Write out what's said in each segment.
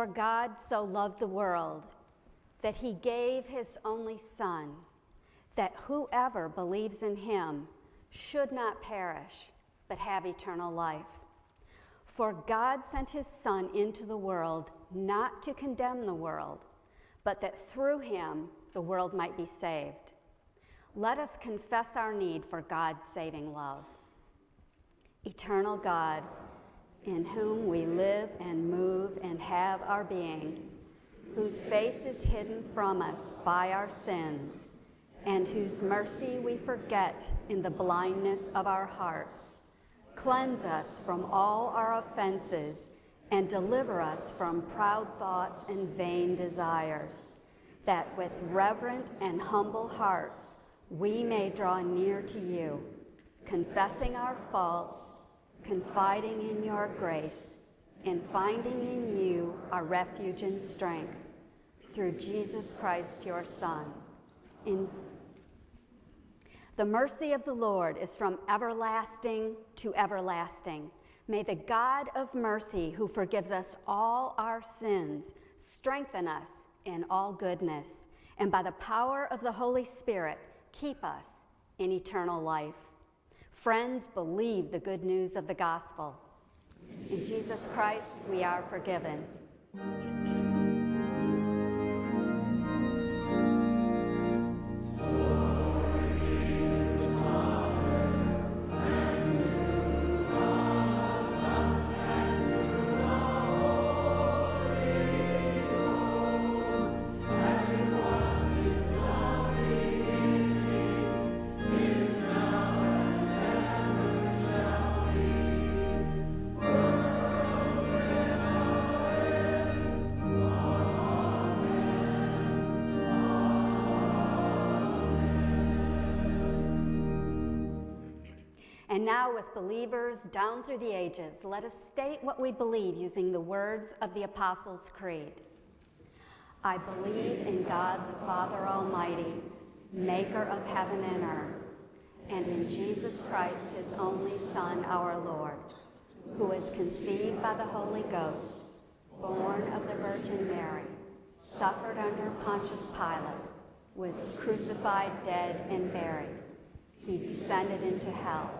For God so loved the world that he gave his only Son, that whoever believes in him should not perish, but have eternal life. For God sent his Son into the world not to condemn the world, but that through him the world might be saved. Let us confess our need for God's saving love. Eternal God, in whom we live and move and have our being, whose face is hidden from us by our sins, and whose mercy we forget in the blindness of our hearts. Cleanse us from all our offenses and deliver us from proud thoughts and vain desires, that with reverent and humble hearts we may draw near to you, confessing our faults confiding in your grace, and finding in you our refuge and strength through Jesus Christ, your Son. In the mercy of the Lord is from everlasting to everlasting. May the God of mercy, who forgives us all our sins, strengthen us in all goodness, and by the power of the Holy Spirit, keep us in eternal life. Friends, believe the good news of the gospel. In Jesus Christ, we are forgiven. With believers down through the ages, let us state what we believe using the words of the Apostles' Creed. I believe in God the Father Almighty, maker of heaven and earth, and in Jesus Christ, his only Son, our Lord, who was conceived by the Holy Ghost, born of the Virgin Mary, suffered under Pontius Pilate, was crucified, dead, and buried. He descended into hell.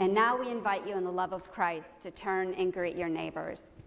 And now we invite you in the love of Christ to turn and greet your neighbors.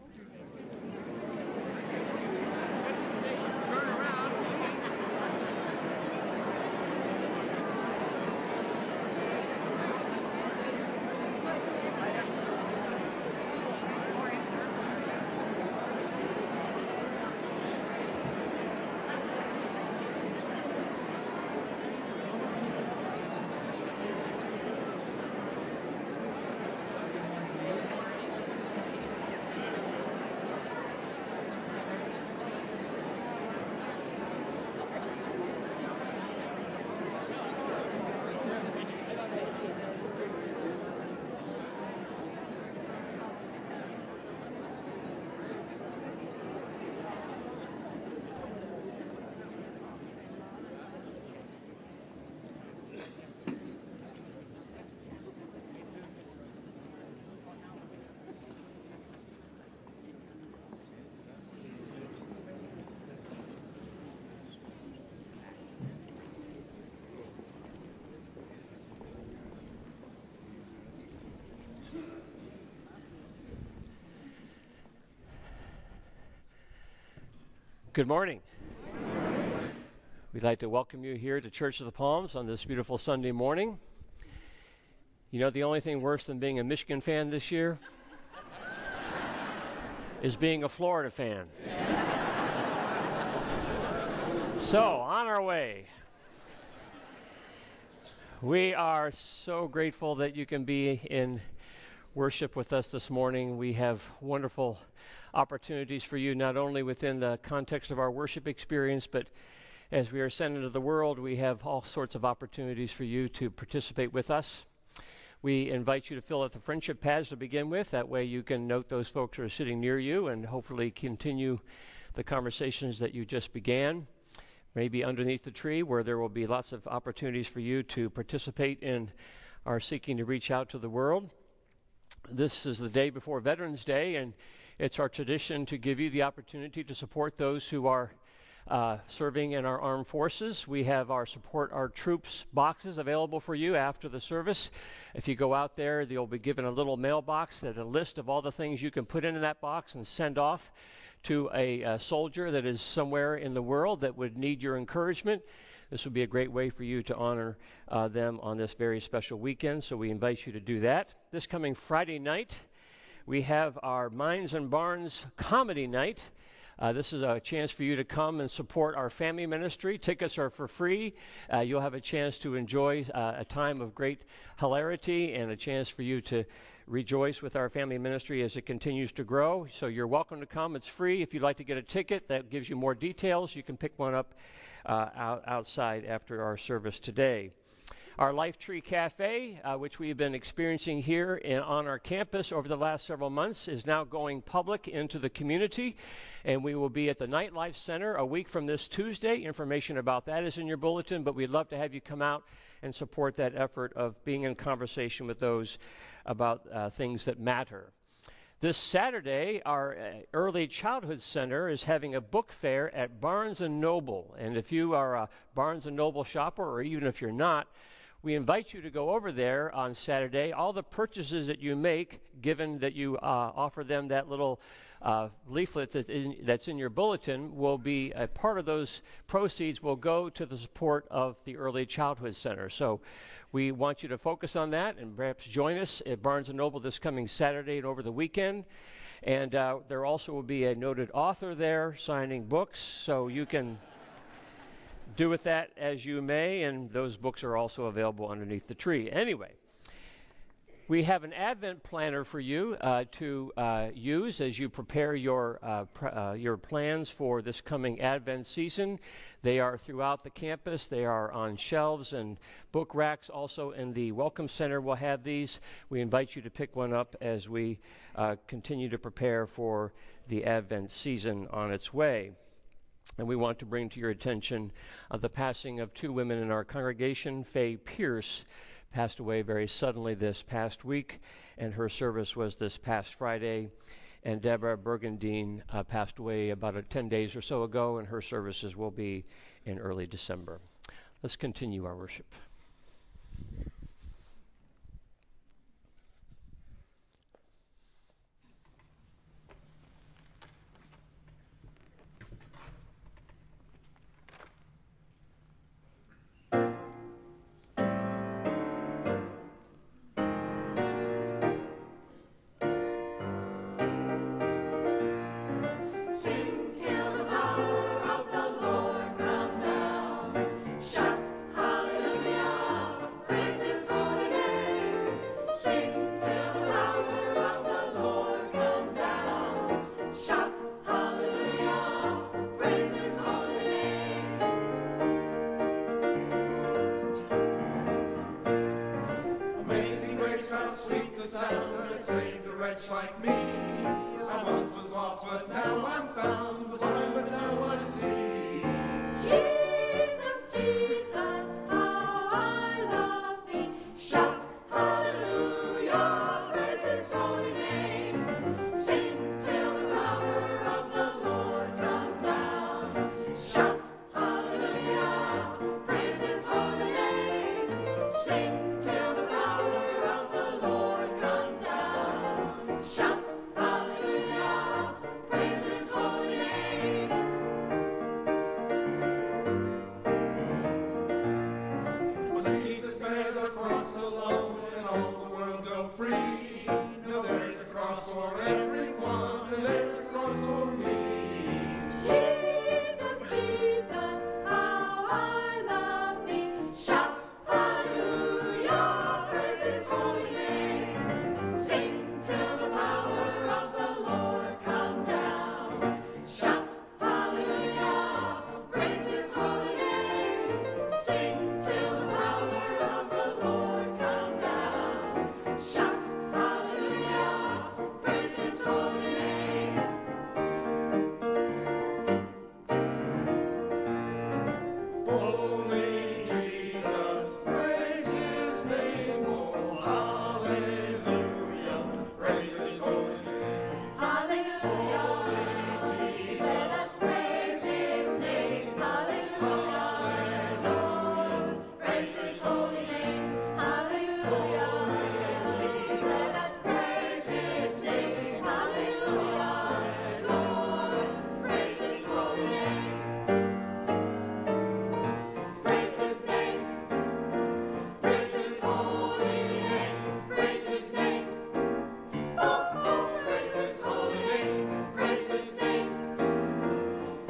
Good morning. We'd like to welcome you here to Church of the Palms on this beautiful Sunday morning. You know, the only thing worse than being a Michigan fan this year is being a Florida fan. so, on our way. We are so grateful that you can be in worship with us this morning. We have wonderful opportunities for you, not only within the context of our worship experience, but as we are sent into the world, we have all sorts of opportunities for you to participate with us. We invite you to fill out the friendship pads to begin with. That way, you can note those folks who are sitting near you and hopefully continue the conversations that you just began. Maybe underneath the tree, where there will be lots of opportunities for you to participate in our seeking to reach out to the world. This is the day before Veterans Day, and it's our tradition to give you the opportunity to support those who are uh, serving in our armed forces. We have our support our troops boxes available for you after the service. If you go out there, you'll be given a little mailbox that a list of all the things you can put into that box and send off to a, a soldier that is somewhere in the world that would need your encouragement. This would be a great way for you to honor uh, them on this very special weekend, so we invite you to do that. This coming Friday night, we have our Minds and Barns comedy night. Uh, this is a chance for you to come and support our family ministry. Tickets are for free. Uh, you'll have a chance to enjoy uh, a time of great hilarity and a chance for you to rejoice with our family ministry as it continues to grow. So you're welcome to come. It's free. If you'd like to get a ticket, that gives you more details. You can pick one up uh, out, outside after our service today. Our Life Tree Cafe, uh, which we've been experiencing here in, on our campus over the last several months, is now going public into the community. And we will be at the Nightlife Center a week from this Tuesday. Information about that is in your bulletin, but we'd love to have you come out and support that effort of being in conversation with those about uh, things that matter. This Saturday, our uh, early childhood center is having a book fair at Barnes and Noble. And if you are a Barnes and Noble shopper, or even if you're not, we invite you to go over there on Saturday. All the purchases that you make, given that you uh, offer them that little uh, leaflet that in, that's in your bulletin will be a part of those proceeds will go to the support of the early childhood center. So we want you to focus on that and perhaps join us at Barnes Noble this coming Saturday and over the weekend. And uh, there also will be a noted author there signing books, so you can do with that as you may, and those books are also available underneath the tree. Anyway, we have an Advent planner for you uh, to uh, use as you prepare your, uh, pr- uh, your plans for this coming Advent season. They are throughout the campus, they are on shelves and book racks. Also, in the Welcome Center, we'll have these. We invite you to pick one up as we uh, continue to prepare for the Advent season on its way. And we want to bring to your attention uh, the passing of two women in our congregation, Faye Pierce passed away very suddenly this past week, and her service was this past Friday. And Deborah Bergendine uh, passed away about a 10 days or so ago, and her services will be in early December. Let's continue our worship. Shout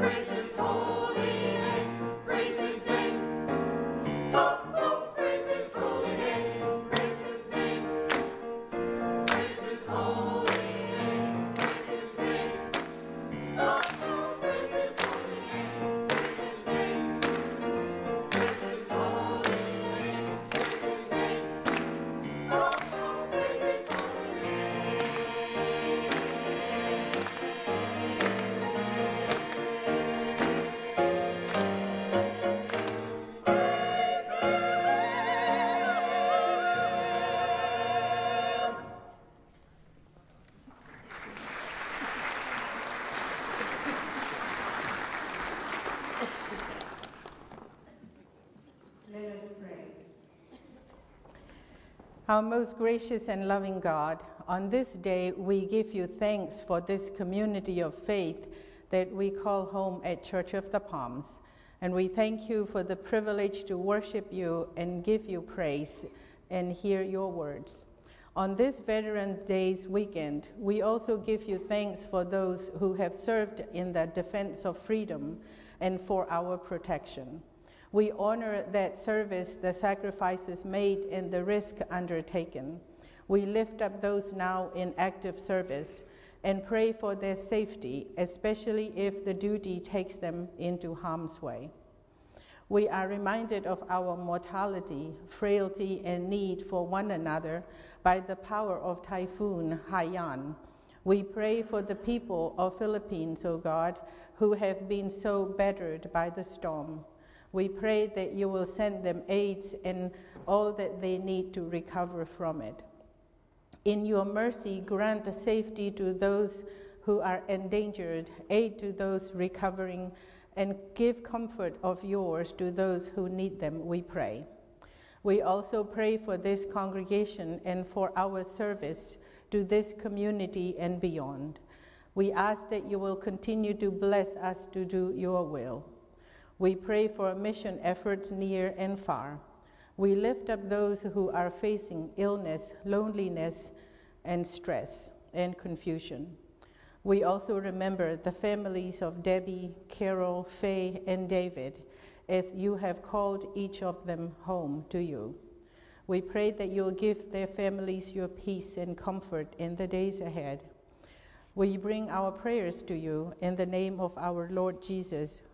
Where's Our most gracious and loving God, on this day we give you thanks for this community of faith that we call home at Church of the Palms. And we thank you for the privilege to worship you and give you praise and hear your words. On this Veteran Days weekend, we also give you thanks for those who have served in the defense of freedom and for our protection. We honor that service, the sacrifices made, and the risk undertaken. We lift up those now in active service and pray for their safety, especially if the duty takes them into harm's way. We are reminded of our mortality, frailty, and need for one another by the power of Typhoon Haiyan. We pray for the people of Philippines, O God, who have been so battered by the storm. We pray that you will send them aids and all that they need to recover from it. In your mercy, grant safety to those who are endangered, aid to those recovering, and give comfort of yours to those who need them, we pray. We also pray for this congregation and for our service to this community and beyond. We ask that you will continue to bless us to do your will. We pray for mission efforts near and far. We lift up those who are facing illness, loneliness, and stress and confusion. We also remember the families of Debbie, Carol, Faye, and David as you have called each of them home to you. We pray that you'll give their families your peace and comfort in the days ahead. We bring our prayers to you in the name of our Lord Jesus,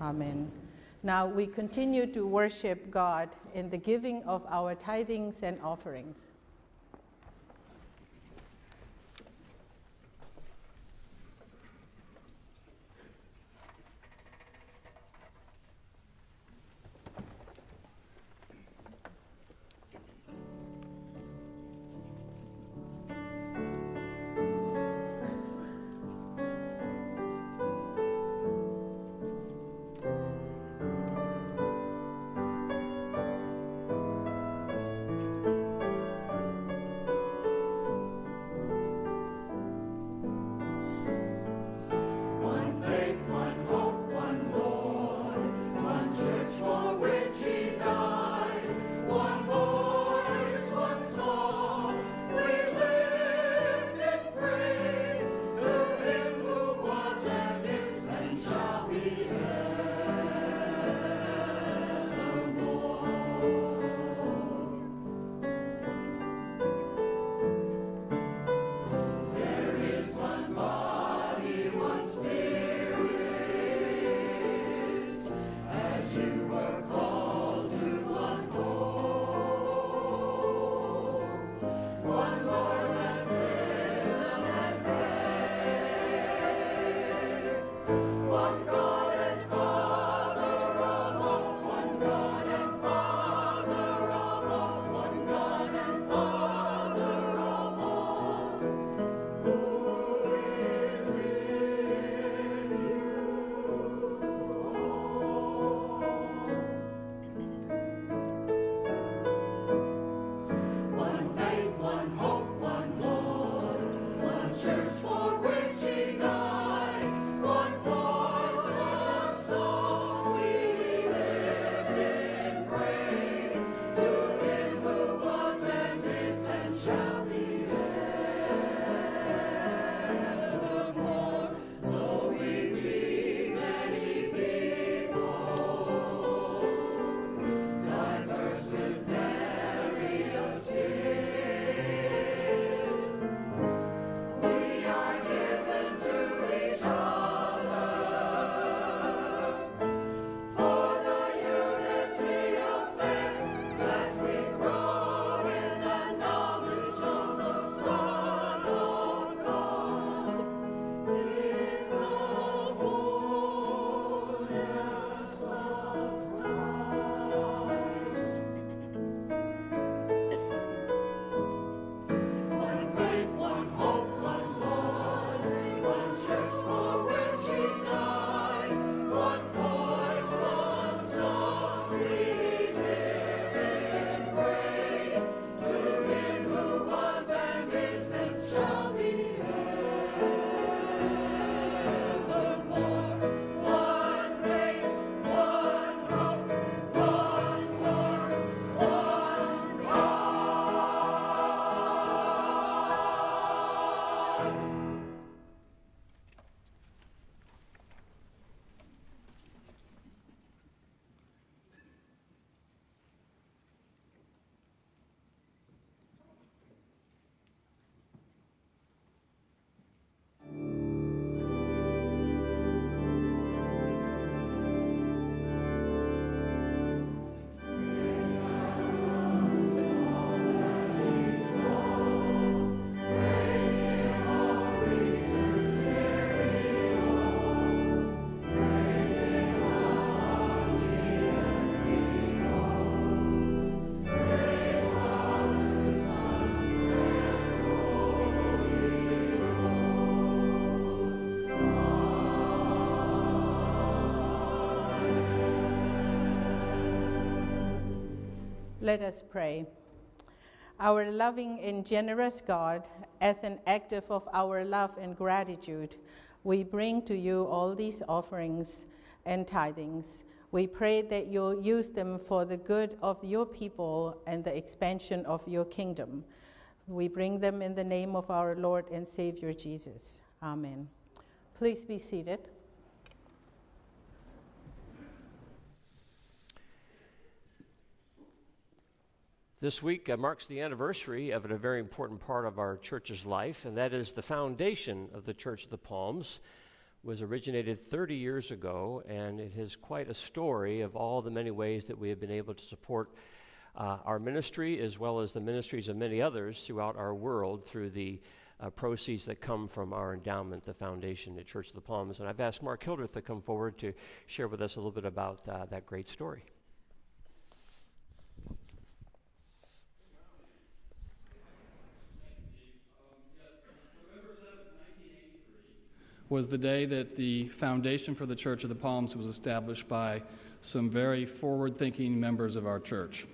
Amen. Now we continue to worship God in the giving of our tithings and offerings. Let us pray. Our loving and generous God, as an act of our love and gratitude, we bring to you all these offerings and tithings. We pray that you'll use them for the good of your people and the expansion of your kingdom. We bring them in the name of our Lord and Savior Jesus. Amen. Please be seated. This week uh, marks the anniversary of a very important part of our church's life, and that is the foundation of the Church of the Palms was originated 30 years ago, and it is quite a story of all the many ways that we have been able to support uh, our ministry as well as the ministries of many others throughout our world through the uh, proceeds that come from our endowment, the foundation at Church of the Palms. And I've asked Mark Hildreth to come forward to share with us a little bit about uh, that great story. Was the day that the foundation for the Church of the Palms was established by some very forward thinking members of our church.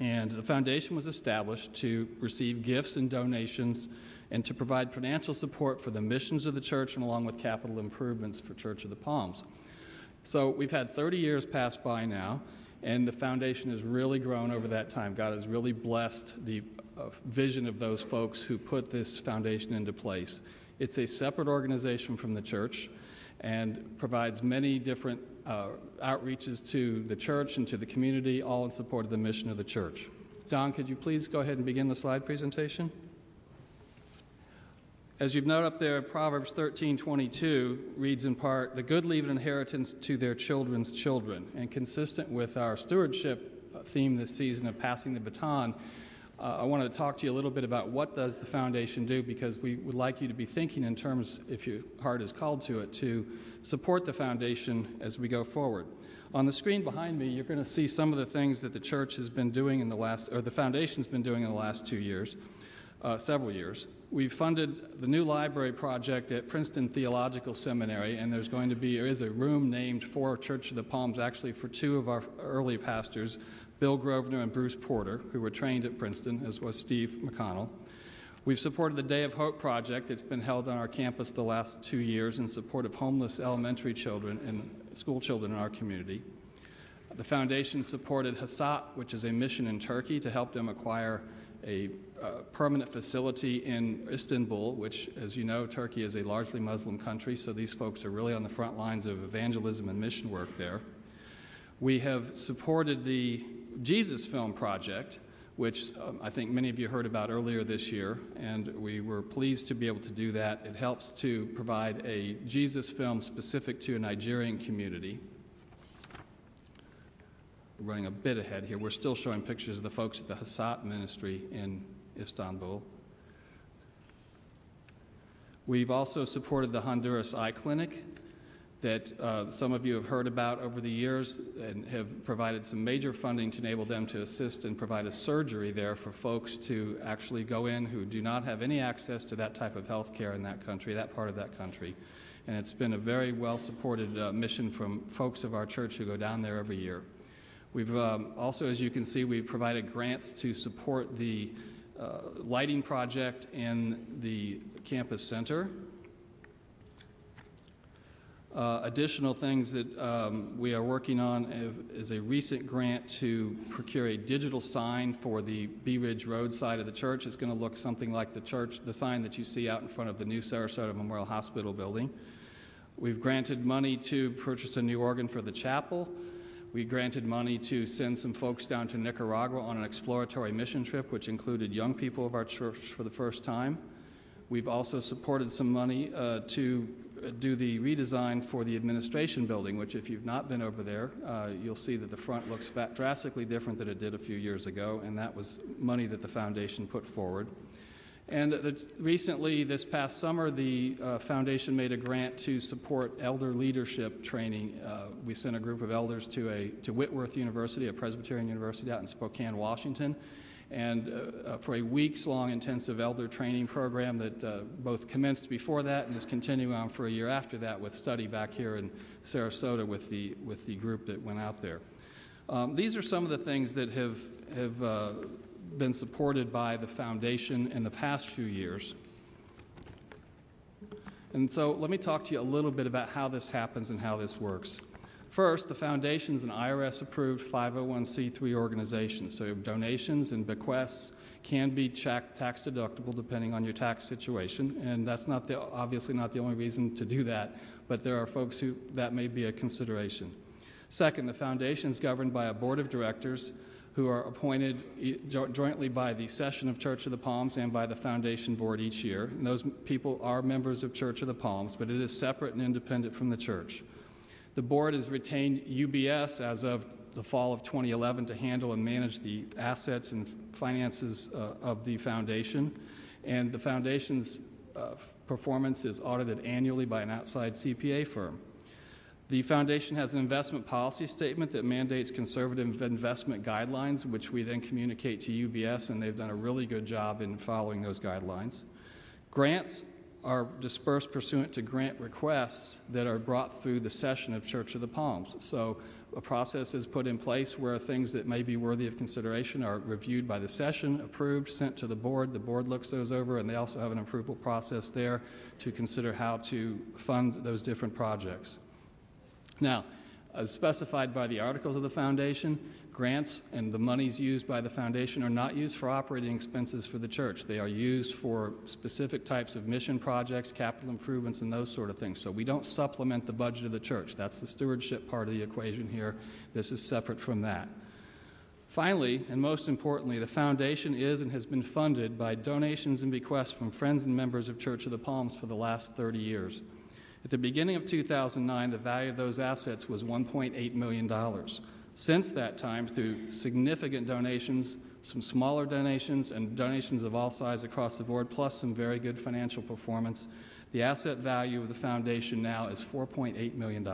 And the foundation was established to receive gifts and donations and to provide financial support for the missions of the church and along with capital improvements for Church of the Palms. So we've had 30 years pass by now, and the foundation has really grown over that time. God has really blessed the uh, vision of those folks who put this foundation into place. It's a separate organization from the church and provides many different uh, outreaches to the church and to the community, all in support of the mission of the church. Don, could you please go ahead and begin the slide presentation? As you've noted up there, Proverbs 13:22 reads in part, "The good leave an inheritance to their children's children." And consistent with our stewardship theme this season of passing the baton, uh, I want to talk to you a little bit about what does the foundation do because we would like you to be thinking in terms, if your heart is called to it, to support the foundation as we go forward. On the screen behind me, you're going to see some of the things that the church has been doing in the last, or the foundation's been doing in the last two years, uh, several years. We've funded the new library project at Princeton Theological Seminary, and there's going to be, there is a room named for Church of the Palms, actually for two of our early pastors, Bill Grosvenor and Bruce Porter, who were trained at Princeton, as was Steve McConnell. We've supported the Day of Hope project that's been held on our campus the last two years in support of homeless elementary children and school children in our community. The foundation supported Hasat, which is a mission in Turkey, to help them acquire a uh, permanent facility in Istanbul, which, as you know, Turkey is a largely Muslim country, so these folks are really on the front lines of evangelism and mission work there. We have supported the Jesus Film Project, which um, I think many of you heard about earlier this year, and we were pleased to be able to do that. It helps to provide a Jesus film specific to a Nigerian community. We're running a bit ahead here. We're still showing pictures of the folks at the Hasat Ministry in Istanbul. We've also supported the Honduras Eye Clinic, that uh, some of you have heard about over the years and have provided some major funding to enable them to assist and provide a surgery there for folks to actually go in who do not have any access to that type of health care in that country, that part of that country. And it's been a very well supported uh, mission from folks of our church who go down there every year. We've um, also, as you can see, we've provided grants to support the uh, lighting project in the campus center additional things that um, we are working on is a recent grant to procure a digital sign for the Bee Ridge Road side of the church. It's going to look something like the church, the sign that you see out in front of the new Sarasota Memorial Hospital building. We've granted money to purchase a new organ for the chapel. We granted money to send some folks down to Nicaragua on an exploratory mission trip, which included young people of our church for the first time. We've also supported some money uh, to do the redesign for the administration building, which, if you've not been over there, uh, you'll see that the front looks drastically different than it did a few years ago, and that was money that the foundation put forward. And the, recently, this past summer, the uh, foundation made a grant to support elder leadership training. Uh, we sent a group of elders to, a, to Whitworth University, a Presbyterian university out in Spokane, Washington, and uh, uh, for a weeks long intensive elder training program that uh, both commenced before that and is continuing on for a year after that with study back here in Sarasota with the, with the group that went out there. Um, these are some of the things that have, have uh, been supported by the foundation in the past few years. And so let me talk to you a little bit about how this happens and how this works. First, the foundation is an IRS approved 501c3 organization, so donations and bequests can be tax deductible depending on your tax situation, and that's not the, obviously not the only reason to do that, but there are folks who that may be a consideration. Second, the foundation is governed by a board of directors who are appointed jointly by the session of Church of the Palms and by the foundation board each year. And those people are members of Church of the Palms, but it is separate and independent from the church. The board has retained UBS as of the fall of 2011 to handle and manage the assets and finances uh, of the foundation. And the foundation's uh, performance is audited annually by an outside CPA firm. The foundation has an investment policy statement that mandates conservative investment guidelines, which we then communicate to UBS, and they've done a really good job in following those guidelines. Grants are dispersed pursuant to grant requests that are brought through the session of Church of the Palms. So a process is put in place where things that may be worthy of consideration are reviewed by the session, approved, sent to the board. The board looks those over, and they also have an approval process there to consider how to fund those different projects. Now, as specified by the articles of the foundation, grants and the monies used by the foundation are not used for operating expenses for the church. They are used for specific types of mission projects, capital improvements, and those sort of things. So we don't supplement the budget of the church. That's the stewardship part of the equation here. This is separate from that. Finally, and most importantly, the foundation is and has been funded by donations and bequests from friends and members of Church of the Palms for the last 30 years. At the beginning of 2009, the value of those assets was $1.8 million. Since that time, through significant donations, some smaller donations, and donations of all sizes across the board, plus some very good financial performance, the asset value of the foundation now is $4.8 million.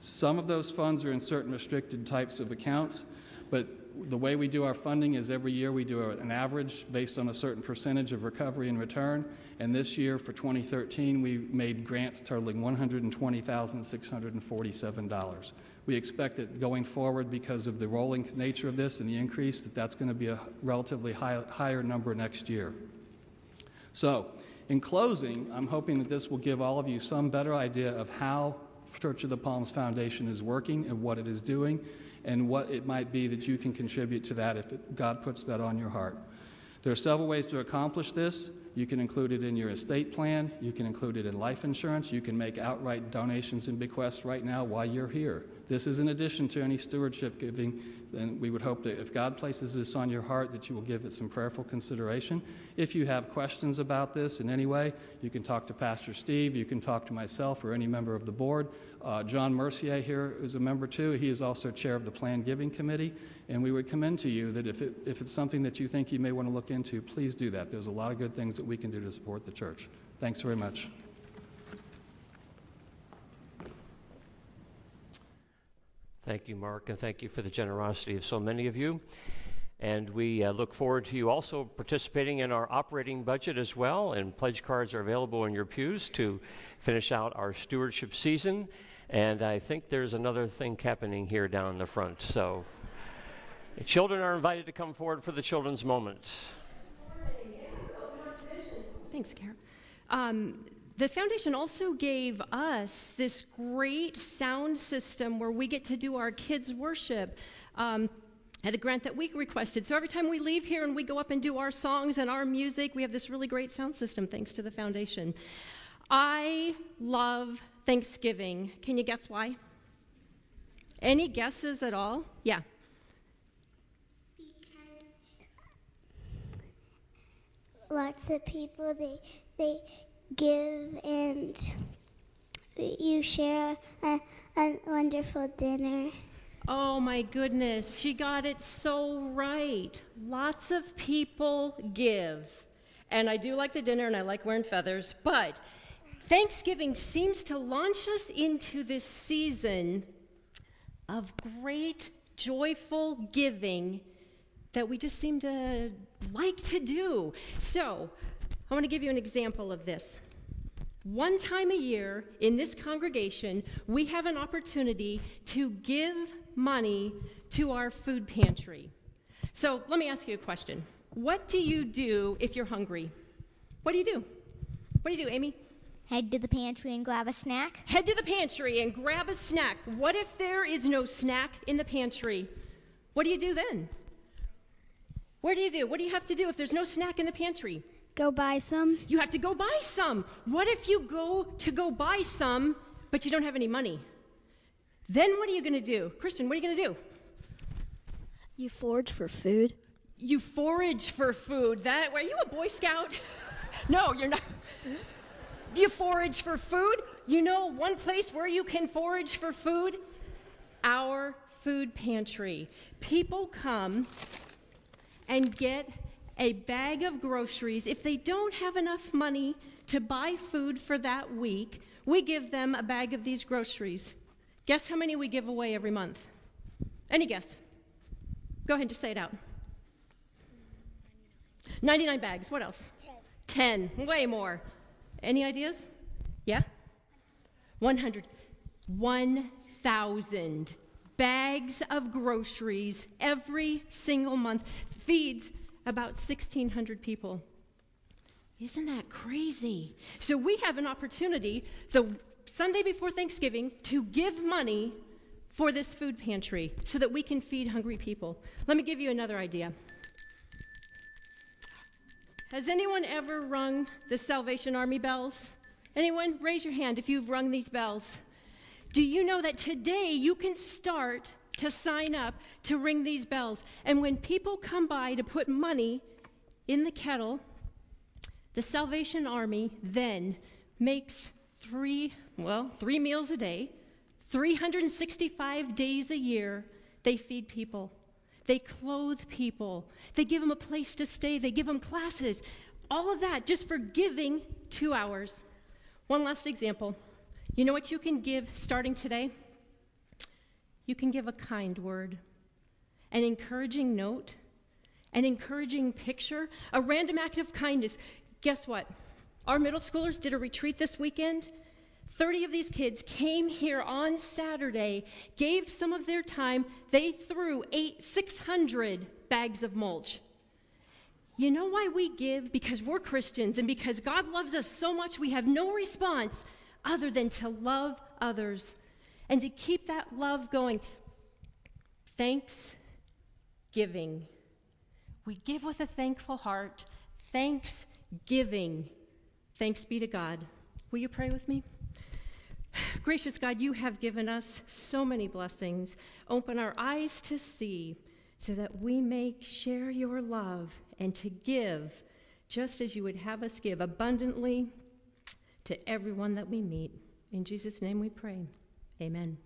Some of those funds are in certain restricted types of accounts, but the way we do our funding is every year we do an average based on a certain percentage of recovery and return. And this year for 2013, we made grants totaling $120,647. We expect that going forward, because of the rolling nature of this and the increase, that that's going to be a relatively high, higher number next year. So, in closing, I'm hoping that this will give all of you some better idea of how Church of the Palms Foundation is working and what it is doing and what it might be that you can contribute to that if it, God puts that on your heart. There are several ways to accomplish this. You can include it in your estate plan. You can include it in life insurance. You can make outright donations and bequests right now while you're here. This is in addition to any stewardship giving and we would hope that if God places this on your heart, that you will give it some prayerful consideration. If you have questions about this in any way, you can talk to Pastor Steve, you can talk to myself or any member of the board. Uh, John Mercier here is a member too. He is also chair of the Plan Giving Committee. And we would commend to you that if, it, if it's something that you think you may want to look into, please do that. There's a lot of good things that we can do to support the church. Thanks very much. Thank you, Mark, and thank you for the generosity of so many of you. And we uh, look forward to you also participating in our operating budget as well. And pledge cards are available in your pews to finish out our stewardship season. And I think there's another thing happening here down the front. So, children are invited to come forward for the children's moment. Thanks, Karen. Um, the foundation also gave us this great sound system where we get to do our kids' worship. Um, at a grant that we requested. So every time we leave here and we go up and do our songs and our music, we have this really great sound system thanks to the foundation. I love Thanksgiving. Can you guess why? Any guesses at all? Yeah. Because lots of people they they give and you share a, a wonderful dinner. Oh my goodness, she got it so right. Lots of people give. And I do like the dinner and I like wearing feathers, but Thanksgiving seems to launch us into this season of great, joyful giving that we just seem to like to do. So, I want to give you an example of this. One time a year in this congregation, we have an opportunity to give money to our food pantry. So let me ask you a question. What do you do if you're hungry? What do you do? What do you do, Amy? Head to the pantry and grab a snack. Head to the pantry and grab a snack. What if there is no snack in the pantry? What do you do then? What do you do? What do you have to do if there's no snack in the pantry? Go buy some. You have to go buy some. What if you go to go buy some, but you don't have any money? Then what are you going to do? Kristen, what are you going to do? You forage for food. You forage for food. That are you a Boy Scout? no, you're not. Do you forage for food? You know one place where you can forage for food? Our food pantry. People come and get a bag of groceries. If they don't have enough money to buy food for that week, we give them a bag of these groceries. Guess how many we give away every month? Any guess? Go ahead, and just say it out. 99 bags. What else? 10. 10. Way more. Any ideas? Yeah? 100. 1,000 bags of groceries every single month feeds about 1,600 people. Isn't that crazy? So we have an opportunity the Sunday before Thanksgiving to give money for this food pantry so that we can feed hungry people. Let me give you another idea. Has anyone ever rung the Salvation Army bells? Anyone? Raise your hand if you've rung these bells. Do you know that today you can start to sign up to ring these bells? And when people come by to put money in the kettle, the Salvation Army then makes three, well, three meals a day, 365 days a year, they feed people. They clothe people. They give them a place to stay. They give them classes. All of that just for giving two hours. One last example. You know what you can give starting today? You can give a kind word, an encouraging note, an encouraging picture, a random act of kindness. Guess what? Our middle schoolers did a retreat this weekend 30 of these kids came here on Saturday, gave some of their time. They threw eight, 600 bags of mulch. You know why we give? Because we're Christians and because God loves us so much, we have no response other than to love others and to keep that love going. Thanksgiving. We give with a thankful heart. Thanksgiving. Thanks be to God. Will you pray with me? Gracious God, you have given us so many blessings. Open our eyes to see so that we may share your love and to give just as you would have us give abundantly to everyone that we meet. In Jesus' name we pray. Amen.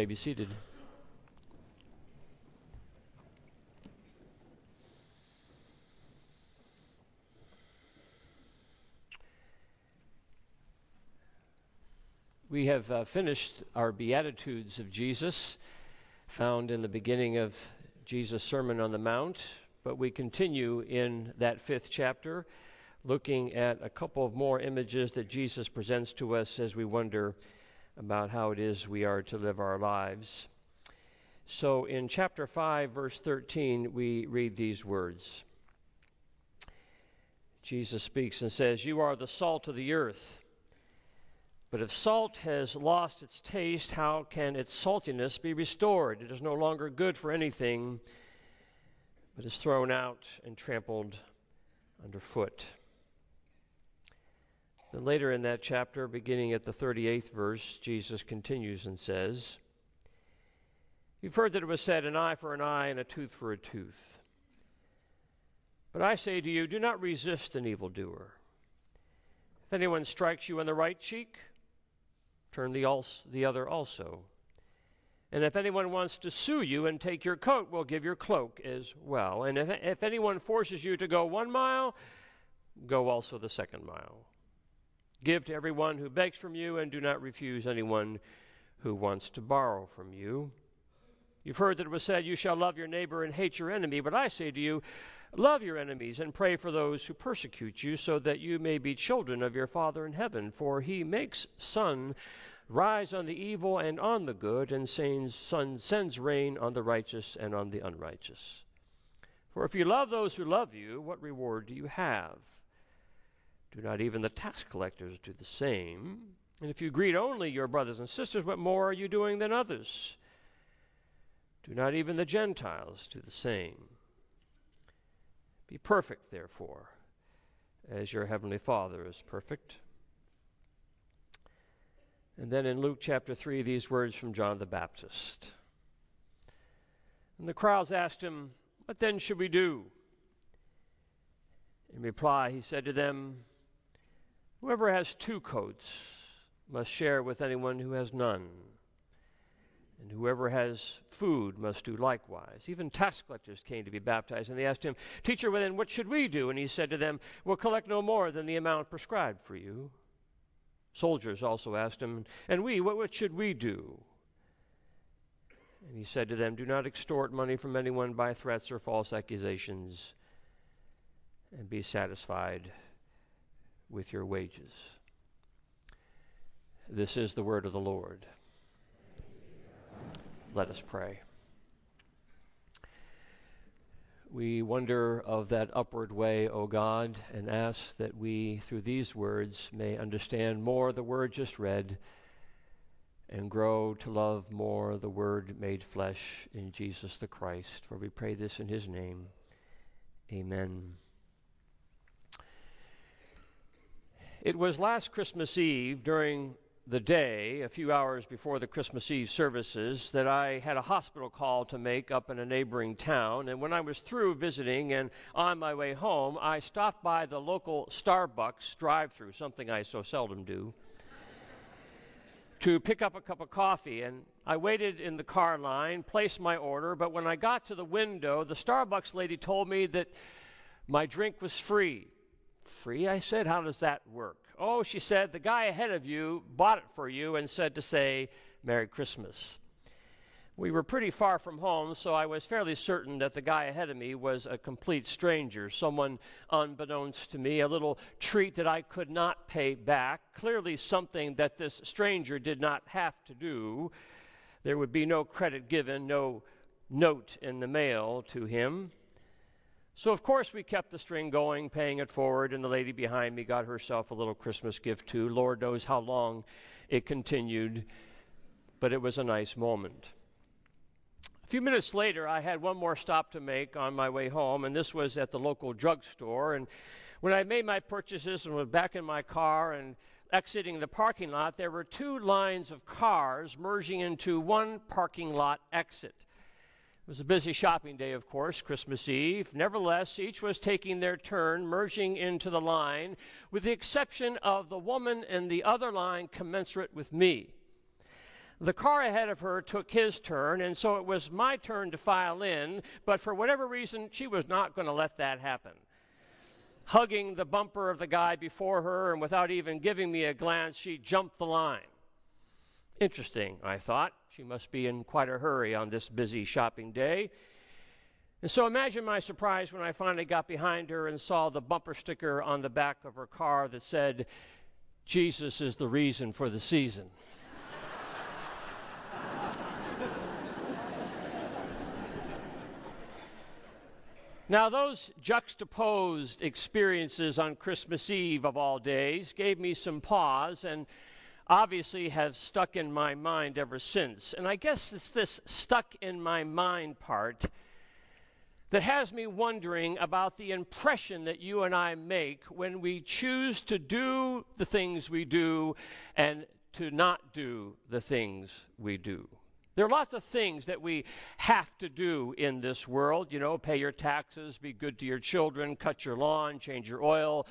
May be seated. We have uh, finished our Beatitudes of Jesus, found in the beginning of Jesus' Sermon on the Mount, but we continue in that fifth chapter, looking at a couple of more images that Jesus presents to us as we wonder about how it is we are to live our lives. So in chapter 5, verse 13, we read these words Jesus speaks and says, You are the salt of the earth. But if salt has lost its taste, how can its saltiness be restored? It is no longer good for anything, but is thrown out and trampled underfoot. Then later in that chapter, beginning at the 38th verse, Jesus continues and says, You've heard that it was said, an eye for an eye and a tooth for a tooth. But I say to you, do not resist an evildoer. If anyone strikes you on the right cheek, turn the, the other also. And if anyone wants to sue you and take your coat, we'll give your cloak as well. And if, if anyone forces you to go one mile, go also the second mile. Give to everyone who begs from you, and do not refuse anyone who wants to borrow from you. You've heard that it was said, You shall love your neighbor and hate your enemy. But I say to you, Love your enemies and pray for those who persecute you, so that you may be children of your Father in heaven. For he makes sun rise on the evil and on the good, and sends, rain on the righteous and on the unrighteous. For if you love those who love you, what reward do you have? Do not even the tax collectors do the same? And if you greet only your brothers and sisters, what more are you doing than others? Do not even the Gentiles do the same? Be perfect, therefore, as your heavenly Father is perfect. And then in Luke chapter 3, these words from John the Baptist. And the crowds asked him, What then should we do? In reply, he said to them, Whoever has two coats must share with anyone who has none and whoever has food must do likewise. Even tax collectors came to be baptized, and they asked him, Teacher, well, then what should we do? And he said to them, We'll collect no more than the amount prescribed for you. Soldiers also asked him, And we, what, what should we do? And he said to them, Do not extort money from anyone by threats or false accusations, and be satisfied with your wages. This is the word of the Lord. Let us pray. We wonder of that upward way, O God, and ask that we, through these words, may understand more the word just read and grow to love more the word made flesh in Jesus the Christ. For we pray this in his name. Amen. It was last Christmas Eve during the day, a few hours before the Christmas Eve services, that I had a hospital call to make up in a neighboring town. And when I was through visiting and on my way home, I stopped by the local Starbucks drive through, something I so seldom do, to pick up a cup of coffee. And I waited in the car line, placed my order, but when I got to the window, the Starbucks lady told me that my drink was free. Free? I said, How does that work? Oh, she said, the guy ahead of you bought it for you and said to say, Merry Christmas. We were pretty far from home, so I was fairly certain that the guy ahead of me was a complete stranger, someone unbeknownst to me, a little treat that I could not pay back, clearly something that this stranger did not have to do. There would be no credit given, no note in the mail to him. So, of course, we kept the string going, paying it forward, and the lady behind me got herself a little Christmas gift too. Lord knows how long it continued, but it was a nice moment. A few minutes later, I had one more stop to make on my way home, and this was at the local drugstore. And when I made my purchases and was back in my car and exiting the parking lot, there were two lines of cars merging into one parking lot exit. It was a busy shopping day, of course, Christmas Eve. Nevertheless, each was taking their turn, merging into the line, with the exception of the woman in the other line commensurate with me. The car ahead of her took his turn, and so it was my turn to file in, but for whatever reason, she was not going to let that happen. Hugging the bumper of the guy before her, and without even giving me a glance, she jumped the line. Interesting, I thought. She must be in quite a hurry on this busy shopping day. And so imagine my surprise when I finally got behind her and saw the bumper sticker on the back of her car that said, Jesus is the reason for the season. Now, those juxtaposed experiences on Christmas Eve of all days gave me some pause and obviously have stuck in my mind ever since. And I guess it's this stuck in my mind part that has me wondering about the impression that you and I make when we choose to do the things we do and to not do the things we do. There are lots of things that we have to do in this world. You know, pay your taxes, be good to your children, cut your lawn, change your oil,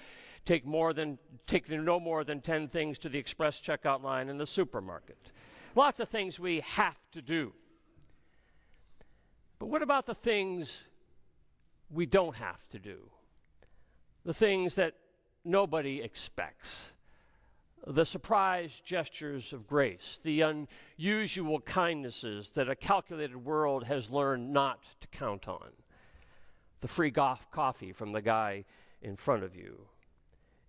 take more than take no more than 10 things to the express checkout line in the supermarket. Lots of things we have to do. But what about the things we don't have to do? The things that nobody expects the surprise gestures of grace, the unusual kindnesses that a calculated world has learned not to count on, the free coffee from the guy in front of you.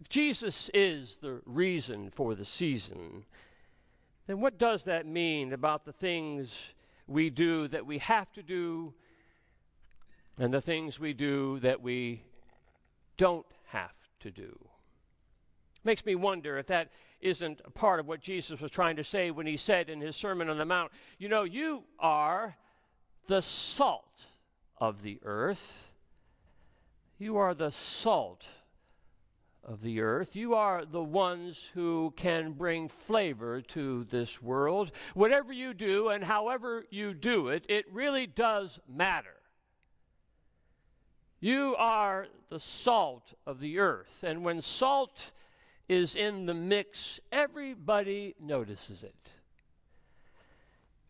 If Jesus is the reason for the season, then what does that mean about the things we do that we have to do and the things we do that we don't have to do? Makes me wonder if that isn't a part of what Jesus was trying to say when he said in his Sermon on the Mount, You know, you are the salt of the earth. You are the salt of the earth. You are the ones who can bring flavor to this world. Whatever you do and however you do it, it really does matter. You are the salt of the earth. And when salt is in the mix, everybody notices it.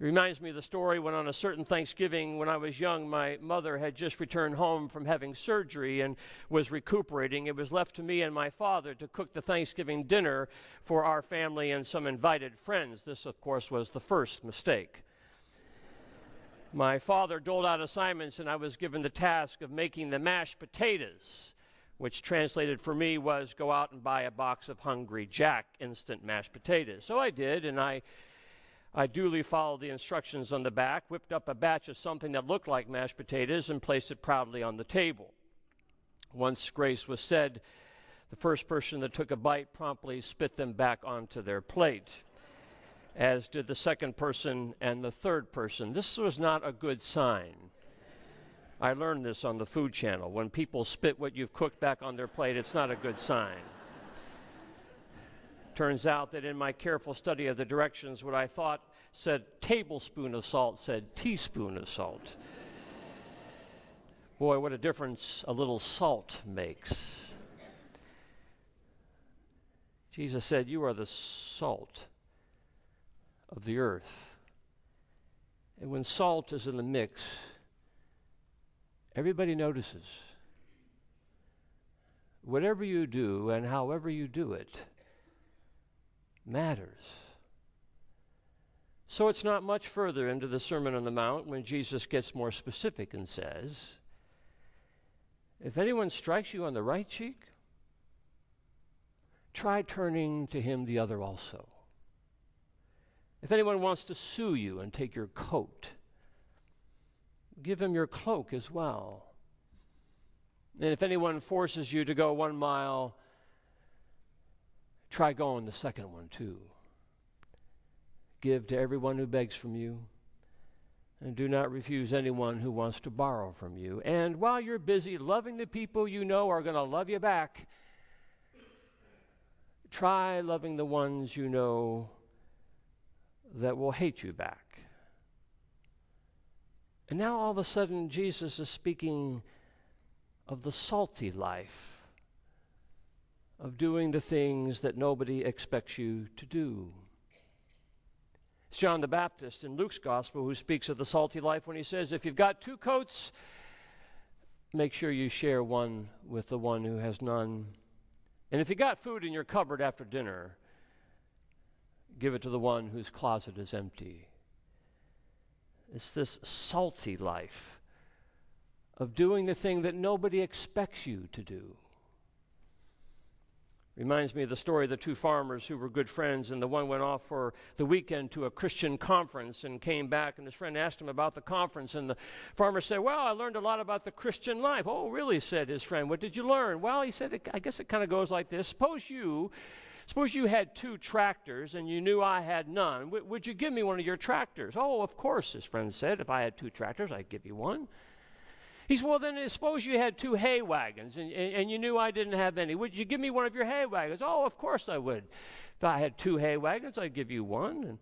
It reminds me of the story when, on a certain Thanksgiving when I was young, my mother had just returned home from having surgery and was recuperating. It was left to me and my father to cook the Thanksgiving dinner for our family and some invited friends. This, of course, was the first mistake. my father doled out assignments, and I was given the task of making the mashed potatoes which translated for me was go out and buy a box of Hungry Jack instant mashed potatoes. So I did, and I, I duly followed the instructions on the back, whipped up a batch of something that looked like mashed potatoes, and placed it proudly on the table. Once grace was said, the first person that took a bite promptly spit them back onto their plate, as did the second person and the third person. This was not a good sign. I learned this on the Food Channel. When people spit what you've cooked back on their plate, it's not a good sign. Turns out that in my careful study of the directions, what I thought said tablespoon of salt said teaspoon of salt. Boy, what a difference a little salt makes. Jesus said, You are the salt of the earth. And when salt is in the mix, Everybody notices. Whatever you do and however you do it matters. So it's not much further into the Sermon on the Mount when Jesus gets more specific and says, If anyone strikes you on the right cheek, try turning to him the other also. If anyone wants to sue you and take your coat, give him your cloak as well. And if anyone forces you to go one mile, try going the second one too. Give to everyone who begs from you, and do not refuse anyone who wants to borrow from you. And while you're busy loving the people you know are going to love you back, try loving the ones you know that will hate you back. And now all of a sudden, Jesus is speaking of the salty life, of doing the things that nobody expects you to do. It's John the Baptist in Luke's gospel who speaks of the salty life when he says, If you've got two coats, make sure you share one with the one who has none. And if you got food in your cupboard after dinner, give it to the one whose closet is empty. It's this salty life of doing the thing that nobody expects you to do. Reminds me of the story of the two farmers who were good friends, and the one went off for the weekend to a Christian conference and came back, and his friend asked him about the conference, and the farmer said, Well, I learned a lot about the Christian life. Oh, really? said his friend. What did you learn? Well, he said, I guess it kind of goes like this. Suppose you. Suppose you had two tractors and you knew I had none. W- would you give me one of your tractors? Oh, of course, his friend said. If I had two tractors, I'd give you one. He said, Well, then suppose you had two hay wagons and, and, and, you knew I didn't have any. Would you give me one of your hay wagons? Oh, of course I would. If I had two hay wagons, I'd give you one. And,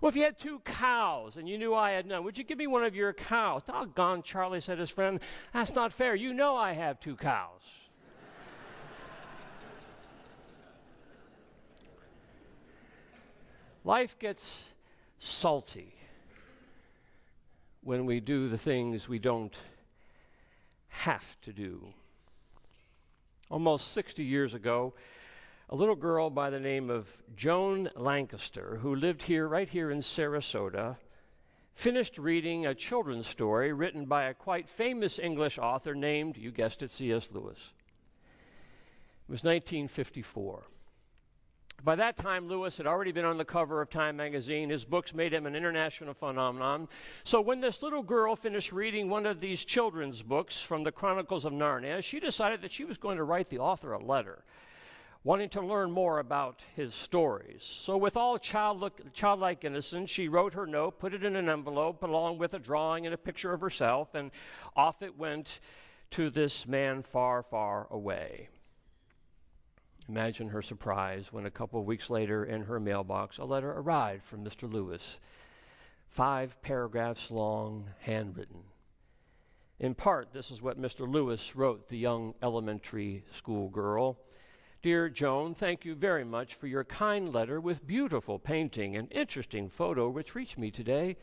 well, if you had two cows and you knew I had none, would you give me one of your cows? Doggone, Charlie, said his friend. That's not fair. You know I have two cows. Life gets salty when we do the things we don't have to do. Almost 60 years ago, a little girl by the name of Joan Lancaster, who lived here, right here in Sarasota, finished reading a children's story written by a quite famous English author named, you guessed it, C.S. Lewis. It was 1954. By that time, Lewis had already been on the cover of Time magazine. His books made him an international phenomenon. So, when this little girl finished reading one of these children's books from the Chronicles of Narnia, she decided that she was going to write the author a letter, wanting to learn more about his stories. So, with all childlike innocence, she wrote her note, put it in an envelope, along with a drawing and a picture of herself, and off it went to this man far, far away. Imagine her surprise when a couple of weeks later in her mailbox a letter arrived from Mr. Lewis, five paragraphs long, handwritten. In part, this is what Mr. Lewis wrote the young elementary school girl. Dear Joan, thank you very much for your kind letter with beautiful painting and interesting photo which reached me today.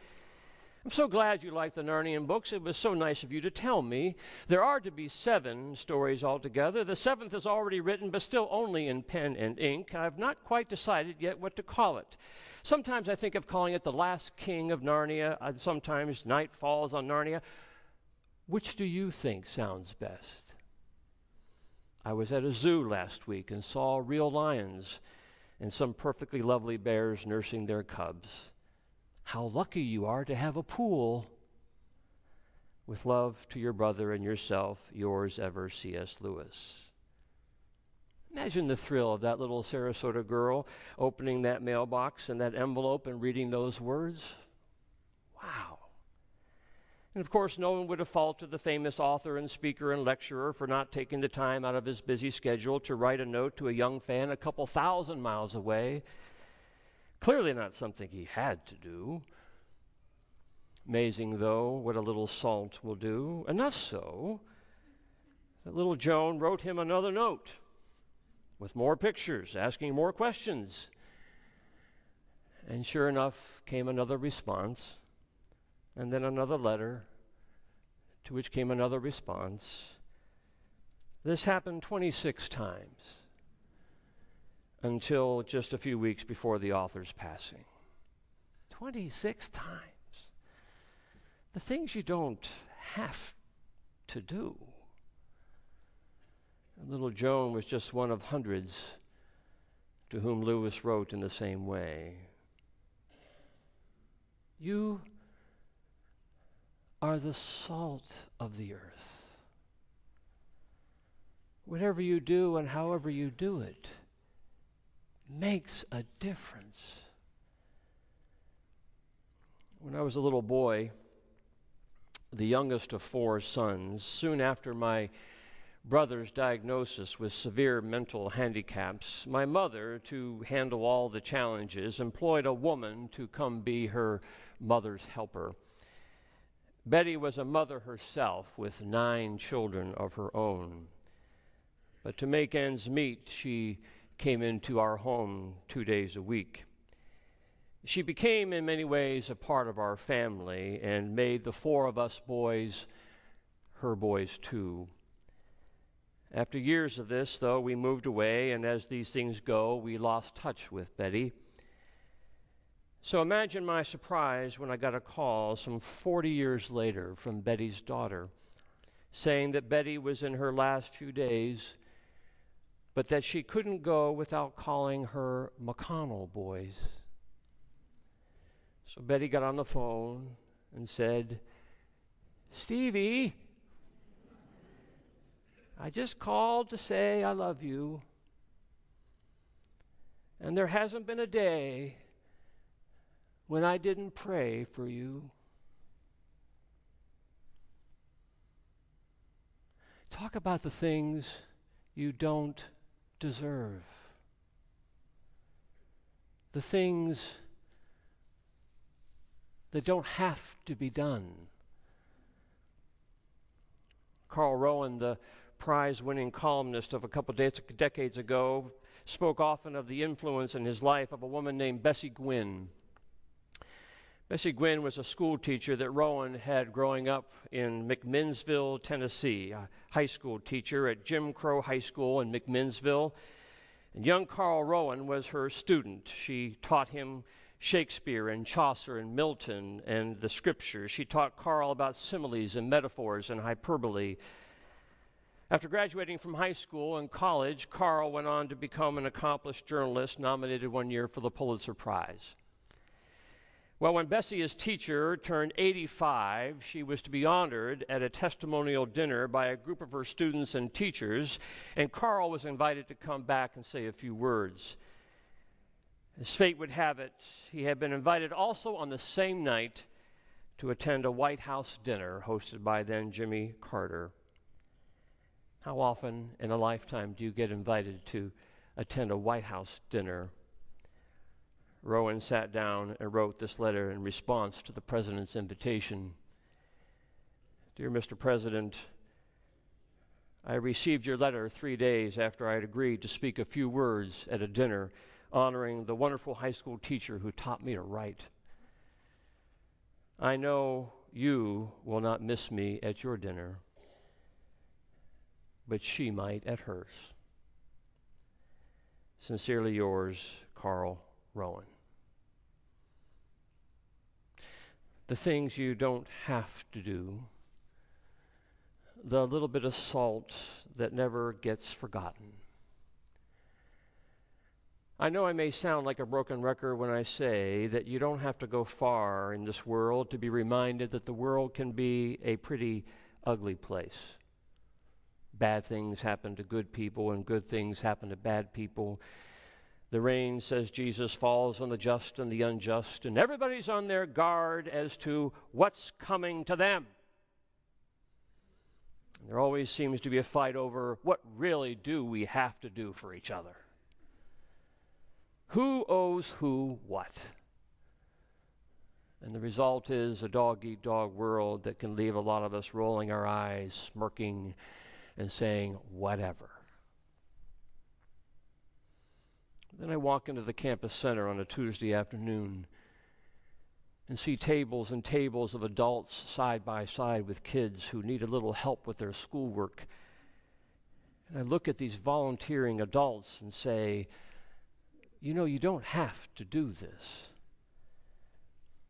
I'm so glad you like the Narnian books. It was so nice of you to tell me. There are to be seven stories altogether. The seventh is already written, but still only in pen and ink. I've not quite decided yet what to call it. Sometimes I think of calling it The Last King of Narnia, and sometimes Night Falls on Narnia. Which do you think sounds best? I was at a zoo last week and saw real lions and some perfectly lovely bears nursing their cubs. How lucky you are to have a pool. With love to your brother and yourself, yours ever, C.S. Lewis. Imagine the thrill of that little Sarasota girl opening that mailbox and that envelope and reading those words. Wow. And of course, no one would have faulted the famous author and speaker and lecturer for not taking the time out of his busy schedule to write a note to a young fan a couple thousand miles away Clearly not something he had to do. Amazing, though, what a little salt will do. Enough so that little Joan wrote him another note with more pictures, asking more questions. And sure enough, came another response, and then another letter, to which came another response. This happened 26 times until just a few weeks before the author's passing. 26 times. The things you don't have to do. And little Joan was just one of hundreds to whom Lewis wrote in the same way. You are the salt of the earth. Whatever you do and however you do it, makes a difference. When I was a little boy, the youngest of four sons, soon after my brother's diagnosis with severe mental handicaps, my mother, to handle all the challenges, employed a woman to come be her mother's helper. Betty was a mother herself with nine children of her own. But to make ends meet, she came into our home two days a week. She became, in many ways, a part of our family and made the four of us boys her boys too. After years of this, though, we moved away, and as these things go, we lost touch with Betty. So imagine my surprise when I got a call some 40 years later from Betty's daughter saying that Betty was in her last few days, but that she couldn't go without calling her McConnell boys. So Betty got on the phone and said, Stevie, I just called to say I love you. And there hasn't been a day when I didn't pray for you. Talk about the things you don't deserve. The things that don't have to be done. Carl Rowan, the prize winning columnist of a couple decades ago, spoke often of the influence in his life of a woman named Bessie Gwynn. Bessie Gwynn was a school teacher that Rowan had growing up in McMinnsville, Tennessee, a high school teacher at Jim Crow High School in McMinnsville. And young Carl Rowan was her student. She taught him Shakespeare and Chaucer and Milton and the scriptures. She taught Carl about similes and metaphors and hyperbole. After graduating from high school and college, Carl went on to become an accomplished journalist, nominated one year for the Pulitzer Prize. Well, when Bessie, his teacher, turned 85, she was to be honored at a testimonial dinner by a group of her students and teachers, and Carl was invited to come back and say a few words. As fate would have it, he had been invited also on the same night to attend a White House dinner hosted by then Jimmy Carter. How often in a lifetime do you get invited to attend a White House dinner? Rowan sat down and wrote this letter in response to the President's invitation. Dear Mr. President, I received your letter three days after I had agreed to speak a few words at a dinner honoring the wonderful high school teacher who taught me to write. I know you will not miss me at your dinner but she might at hers. Sincerely yours, Carl The things you don't have to do, the little bit of salt that never gets forgotten. I know I may sound like a broken record when I say that you don't have to go far in this world to be reminded that the world can be a pretty ugly place bad things happen to good people and good things happen to bad people. The rain, says Jesus, falls on the just and the unjust, and everybody's on their guard as to what's coming to them. There always seems to be a fight over what really do we have to do for each other. Who owes who what? And the result is a dog eat dog world that can leave a lot of us rolling our eyes, smirking, and saying, whatever. Then I walk into the campus center on a Tuesday afternoon and see tables and tables of adults side by side with kids who need a little help with their schoolwork. And I look at these volunteering adults and say, you know, you don't have to do this.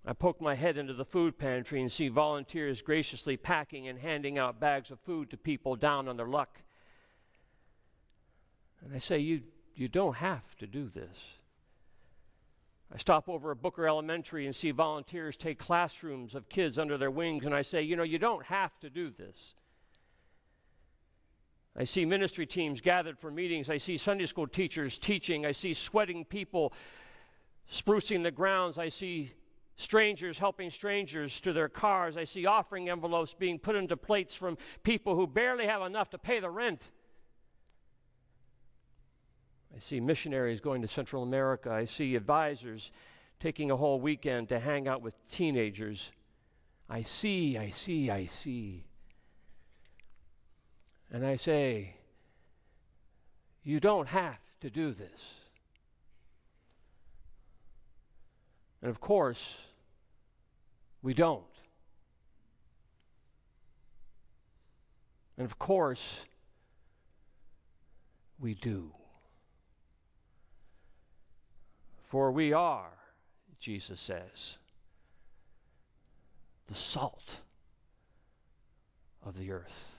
I poke my head into the food pantry and see volunteers graciously packing and handing out bags of food to people down on their luck. And I say, You, you don't have to do this. I stop over at Booker Elementary and see volunteers take classrooms of kids under their wings, and I say, You know, you don't have to do this. I see ministry teams gathered for meetings. I see Sunday school teachers teaching. I see sweating people sprucing the grounds. I see strangers helping strangers to their cars. I see offering envelopes being put into plates from people who barely have enough to pay the rent. I see missionaries going to Central America. I see advisors taking a whole weekend to hang out with teenagers. I see, I see, I see. And I say, you don't have to do this. And of course, we don't. And of course, we do. For we are, Jesus says, the salt of the earth.